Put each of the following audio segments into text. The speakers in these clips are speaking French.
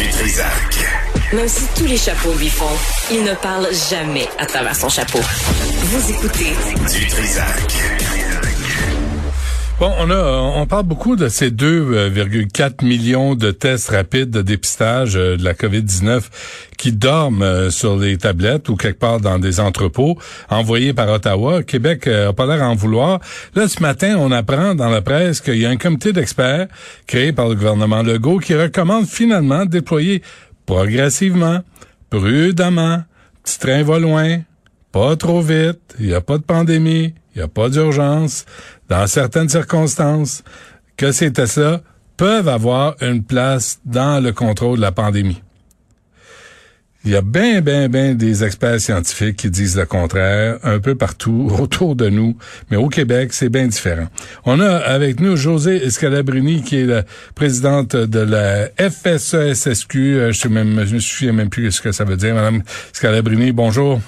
Du Trisac. Même si tous les chapeaux lui font, il ne parle jamais à travers son chapeau. Vous écoutez Du Trisac. Bon, on a, on parle beaucoup de ces 2,4 millions de tests rapides de dépistage euh, de la COVID-19 qui dorment euh, sur les tablettes ou quelque part dans des entrepôts envoyés par Ottawa. Québec euh, a pas l'air en vouloir. Là, ce matin, on apprend dans la presse qu'il y a un comité d'experts créé par le gouvernement Legault qui recommande finalement de déployer progressivement, prudemment, petit train va loin, pas trop vite, il n'y a pas de pandémie, il n'y a pas d'urgence, dans certaines circonstances, que ces tests-là peuvent avoir une place dans le contrôle de la pandémie. Il y a bien, bien, bien des experts scientifiques qui disent le contraire un peu partout autour de nous, mais au Québec, c'est bien différent. On a avec nous José Scalabrini, qui est la présidente de la FSESSQ. Euh, je, sais même, me souviens même plus ce que ça veut dire. Madame Scalabrini, bonjour.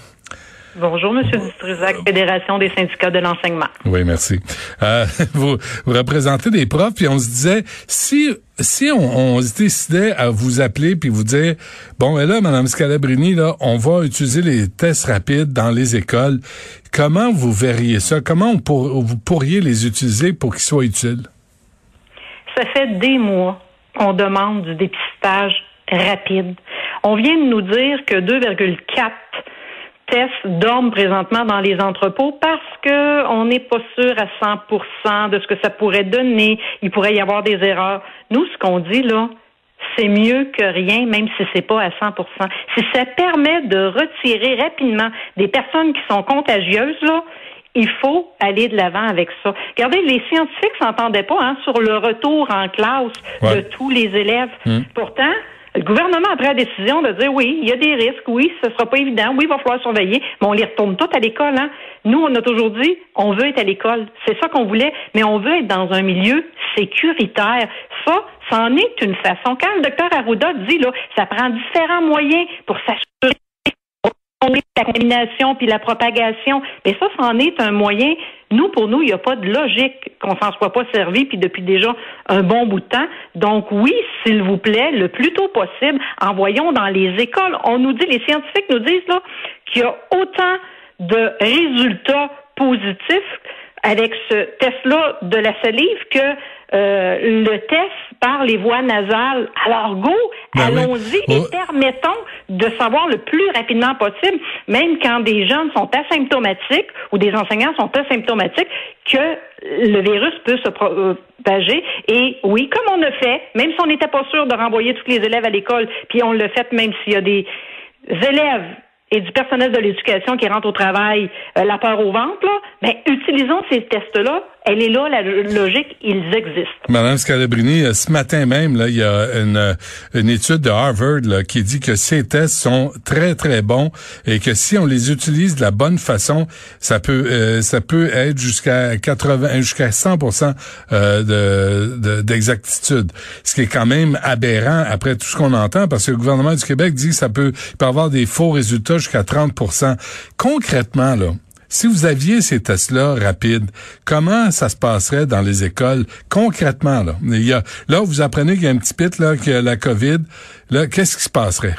Bonjour, Monsieur Dutrisac, Fédération des syndicats de l'enseignement. Oui, merci. Euh, vous, vous, représentez des profs, puis on se disait, si si on, on décidait à vous appeler puis vous dire, bon, et là, Madame Scalabrini, là, on va utiliser les tests rapides dans les écoles, comment vous verriez ça? Comment vous pourriez les utiliser pour qu'ils soient utiles? Ça fait des mois qu'on demande du dépistage rapide. On vient de nous dire que 2,4 tests dorment présentement dans les entrepôts parce que on n'est pas sûr à 100% de ce que ça pourrait donner. Il pourrait y avoir des erreurs. Nous, ce qu'on dit là, c'est mieux que rien, même si c'est pas à 100%. Si ça permet de retirer rapidement des personnes qui sont contagieuses, là, il faut aller de l'avant avec ça. Regardez, les scientifiques s'entendaient pas hein, sur le retour en classe de tous les élèves. Hum. Pourtant, le gouvernement a pris la décision de dire oui, il y a des risques, oui, ce sera pas évident, oui, il va falloir surveiller, mais on les retourne toutes à l'école. Hein? Nous, on a toujours dit, on veut être à l'école. C'est ça qu'on voulait, mais on veut être dans un milieu sécuritaire. Ça, c'en est une façon. Quand le docteur Arruda dit, là, ça prend différents moyens pour s'assurer la contamination puis la propagation. Mais ça, c'en est un moyen. Nous, pour nous, il n'y a pas de logique qu'on s'en soit pas servi, puis depuis déjà un bon bout de temps. Donc oui, s'il vous plaît, le plus tôt possible, envoyons dans les écoles. On nous dit, les scientifiques nous disent là qu'il y a autant de résultats positifs avec ce test-là de la salive que euh, le test par les voies nasales. Alors, go, ben allons-y et oh. permettons de savoir le plus rapidement possible, même quand des jeunes sont asymptomatiques ou des enseignants sont asymptomatiques, que le virus peut se propager. Et oui, comme on a fait, même si on n'était pas sûr de renvoyer tous les élèves à l'école, puis on l'a fait même s'il y a des élèves et du personnel de l'éducation qui rentre au travail euh, la peur au ventre, là, ben, utilisons ces tests-là. Elle est là, la logique, ils existent. Madame Scalabrini, euh, ce matin même, là, il y a une, euh, une étude de Harvard là, qui dit que ces tests sont très, très bons et que si on les utilise de la bonne façon, ça peut ça peut être jusqu'à 80 jusqu'à 100 de d'exactitude. ce qui est quand même aberrant après tout ce qu'on entend parce que le gouvernement du Québec dit que ça peut, peut avoir des faux résultats jusqu'à 30% Concrètement, là, si vous aviez ces tests-là rapides, comment ça se passerait dans les écoles concrètement? Là, il là vous apprenez qu'il y a un petit pit, là, a la COVID. Là, qu'est-ce qui se passerait?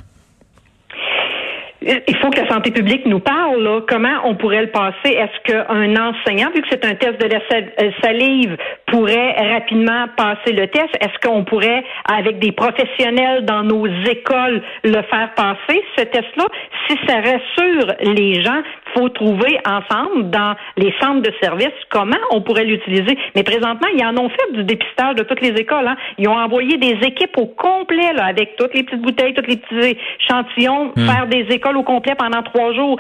il faut que la santé publique nous parle. Là, comment on pourrait le passer? Est-ce qu'un enseignant, vu que c'est un test de la euh, salive, pourrait rapidement passer le test? Est-ce qu'on pourrait, avec des professionnels dans nos écoles, le faire passer, ce test-là? Si ça rassure les gens, faut trouver ensemble dans les centres de services comment on pourrait l'utiliser. Mais présentement, ils en ont fait du dépistage de toutes les écoles. Hein. Ils ont envoyé des équipes au complet là, avec toutes les petites bouteilles, tous les petits échantillons, hmm. faire des écoles au complet pendant trois jours.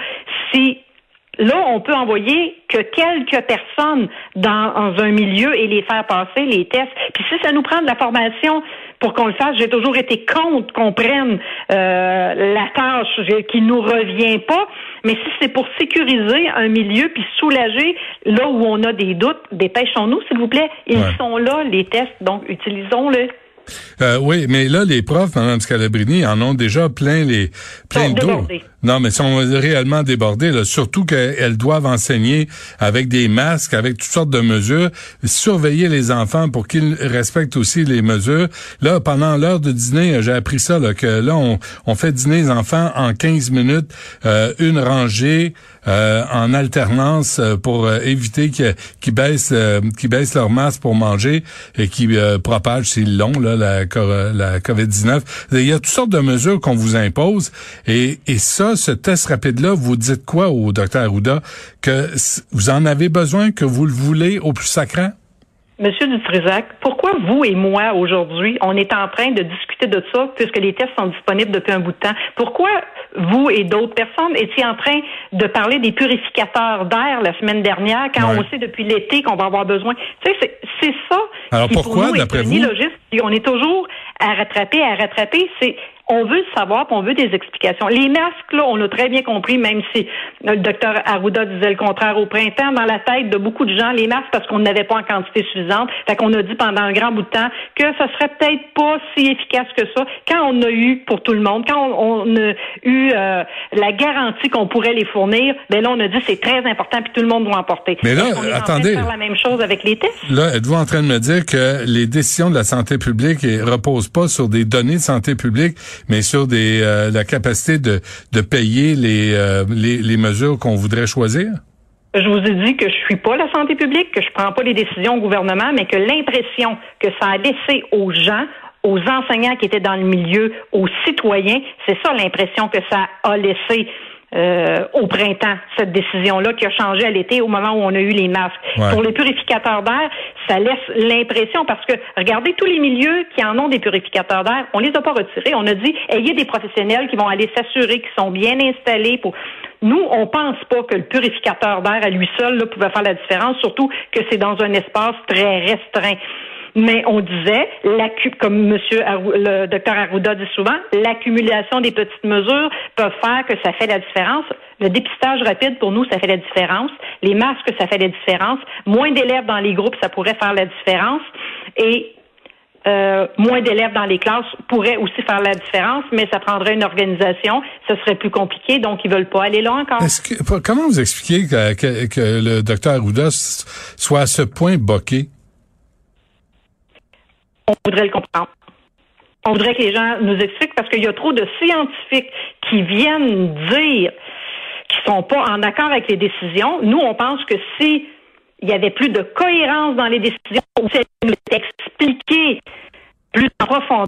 Si Là, on peut envoyer que quelques personnes dans un milieu et les faire passer les tests. Puis si ça nous prend de la formation pour qu'on le fasse, j'ai toujours été contre qu'on prenne euh, la tâche qui nous revient pas. Mais si c'est pour sécuriser un milieu puis soulager là où on a des doutes, dépêchons-nous, s'il vous plaît. Ils sont là, les tests, donc utilisons-le. Euh, oui, mais là, les profs, Mme Scalabrini, en ont déjà plein les plein d'eau. Non, mais sont réellement débordés, là, surtout qu'elles doivent enseigner avec des masques, avec toutes sortes de mesures, surveiller les enfants pour qu'ils respectent aussi les mesures. Là, pendant l'heure de dîner, j'ai appris ça, là, que là, on, fait dîner les enfants en 15 minutes, euh, une rangée, euh, en alternance euh, pour éviter qu'ils baissent, qu'ils baissent leur masse pour manger et qui propagent, s'ils l'ont, là, la, la COVID-19. Il y a toutes sortes de mesures qu'on vous impose et, et ça, ce test rapide-là, vous dites quoi au docteur Arruda? Que vous en avez besoin, que vous le voulez au plus sacrant? Monsieur Dutrisac, pourquoi vous et moi, aujourd'hui, on est en train de discuter de ça, puisque les tests sont disponibles depuis un bout de temps? Pourquoi vous et d'autres personnes étiez en train de parler des purificateurs d'air la semaine dernière, quand on sait depuis l'été qu'on va avoir besoin? Tu sais, c'est ça. Alors pourquoi, d'après vous? On est toujours à rattraper, à rattraper. C'est on veut le savoir, on veut des explications. Les masques, là, on a très bien compris, même si le docteur Arruda disait le contraire au printemps, dans la tête de beaucoup de gens, les masques, parce qu'on n'avait pas en quantité suffisante. Fait qu'on a dit pendant un grand bout de temps que ça serait peut-être pas si efficace que ça. Quand on a eu pour tout le monde, quand on, a eu euh, la garantie qu'on pourrait les fournir, ben là, on a dit c'est très important, puis tout le monde doit en porter. Mais là, on est attendez. En train de faire la même chose avec les tests. Là, êtes-vous en train de me dire que les décisions de la santé publique ne reposent pas sur des données de santé publique, mais sur des, euh, la capacité de, de payer les, euh, les, les mesures qu'on voudrait choisir? Je vous ai dit que je suis pas la santé publique, que je prends pas les décisions au gouvernement, mais que l'impression que ça a laissé aux gens, aux enseignants qui étaient dans le milieu, aux citoyens, c'est ça l'impression que ça a laissé euh, au printemps, cette décision-là qui a changé à l'été au moment où on a eu les masques. Pour les purificateurs d'air, ça laisse l'impression parce que regardez tous les milieux qui en ont des purificateurs d'air, on les a pas retirés. On a dit ayez des professionnels qui vont aller s'assurer qu'ils sont bien installés pour nous, on pense pas que le purificateur d'air à lui seul là, pouvait faire la différence, surtout que c'est dans un espace très restreint. Mais on disait, comme monsieur le docteur Arruda dit souvent, l'accumulation des petites mesures peut faire que ça fait la différence. Le dépistage rapide, pour nous, ça fait la différence. Les masques, ça fait la différence. Moins d'élèves dans les groupes, ça pourrait faire la différence. Et euh, moins d'élèves dans les classes pourrait aussi faire la différence, mais ça prendrait une organisation, ce serait plus compliqué, donc ils veulent pas aller là encore. comment vous expliquez que, que le docteur Arruda soit à ce point boqué? On voudrait le comprendre. On voudrait que les gens nous expliquent parce qu'il y a trop de scientifiques qui viennent dire qu'ils sont pas en accord avec les décisions. Nous, on pense que si y avait plus de cohérence dans les décisions, si elles nous expliquées plus en profondeur,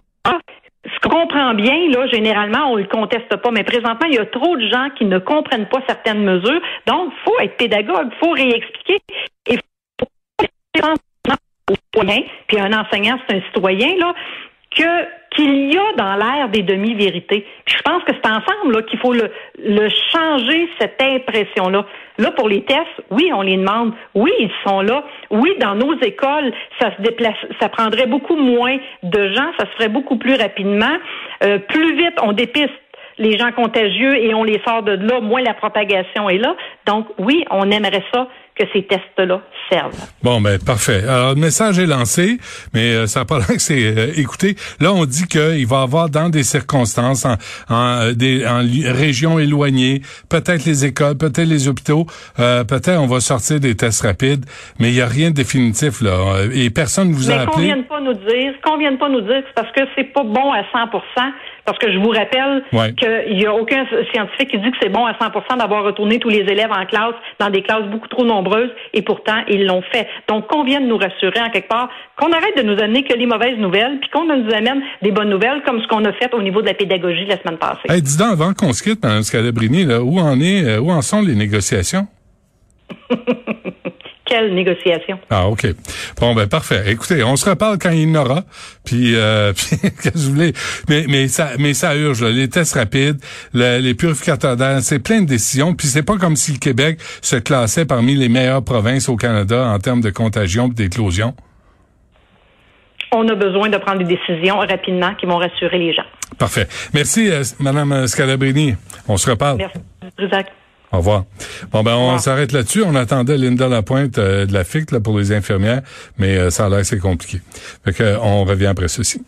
ce qu'on comprend bien, là, généralement, on le conteste pas, mais présentement, il y a trop de gens qui ne comprennent pas certaines mesures. Donc, il faut être pédagogue, il faut réexpliquer. Et faut puis un enseignant, c'est un citoyen, là, que qu'il y a dans l'air des demi-vérités. je pense que c'est ensemble là, qu'il faut le, le changer, cette impression-là. Là, pour les tests, oui, on les demande. Oui, ils sont là. Oui, dans nos écoles, ça se déplace, ça prendrait beaucoup moins de gens, ça se ferait beaucoup plus rapidement. Euh, plus vite, on dépiste les gens contagieux et on les sort de là, moins la propagation est là. Donc, oui, on aimerait ça que ces tests-là servent. Bon, ben parfait. Alors, le message est lancé, mais euh, ça n'a pas l'air que c'est euh, écouté. Là, on dit qu'il va y avoir dans des circonstances, en, en, euh, des, en régions éloignées, peut-être les écoles, peut-être les hôpitaux, peut-être on va sortir des tests rapides, mais il n'y a rien de définitif, là. Et personne ne vous a appelé. qu'on vienne pas nous dire, qu'on vienne pas nous dire, c'est parce que c'est pas bon à 100 parce que je vous rappelle qu'il n'y a aucun scientifique qui dit que c'est bon à 100% d'avoir retourné tous les élèves en classe dans des classes beaucoup trop nombreuses et pourtant, ils l'ont fait. Donc, qu'on vienne nous rassurer en quelque part, qu'on arrête de nous amener que les mauvaises nouvelles, puis qu'on nous amène des bonnes nouvelles, comme ce qu'on a fait au niveau de la pédagogie la semaine passée. Hey, dis donc, avant qu'on se quitte, Mme Scalabrini, là, où en est, euh, où en sont les négociations? quelle négociation. Ah, OK. Bon, ben parfait. Écoutez, on se reparle quand il y en aura. Puis, euh, puis que je voulais... Mais, mais, ça, mais ça urge, les tests rapides, les purificateurs d'air, c'est plein de décisions. Puis c'est pas comme si le Québec se classait parmi les meilleures provinces au Canada en termes de contagion et d'éclosion. On a besoin de prendre des décisions rapidement qui vont rassurer les gens. Parfait. Merci, euh, Madame Scalabrini. On se reparle. Merci, au revoir. Bon, ben, on s'arrête là-dessus. On attendait Linda Lapointe euh, de la FIC là, pour les infirmières, mais euh, ça a l'air que c'est compliqué. Fait que, on revient après ceci.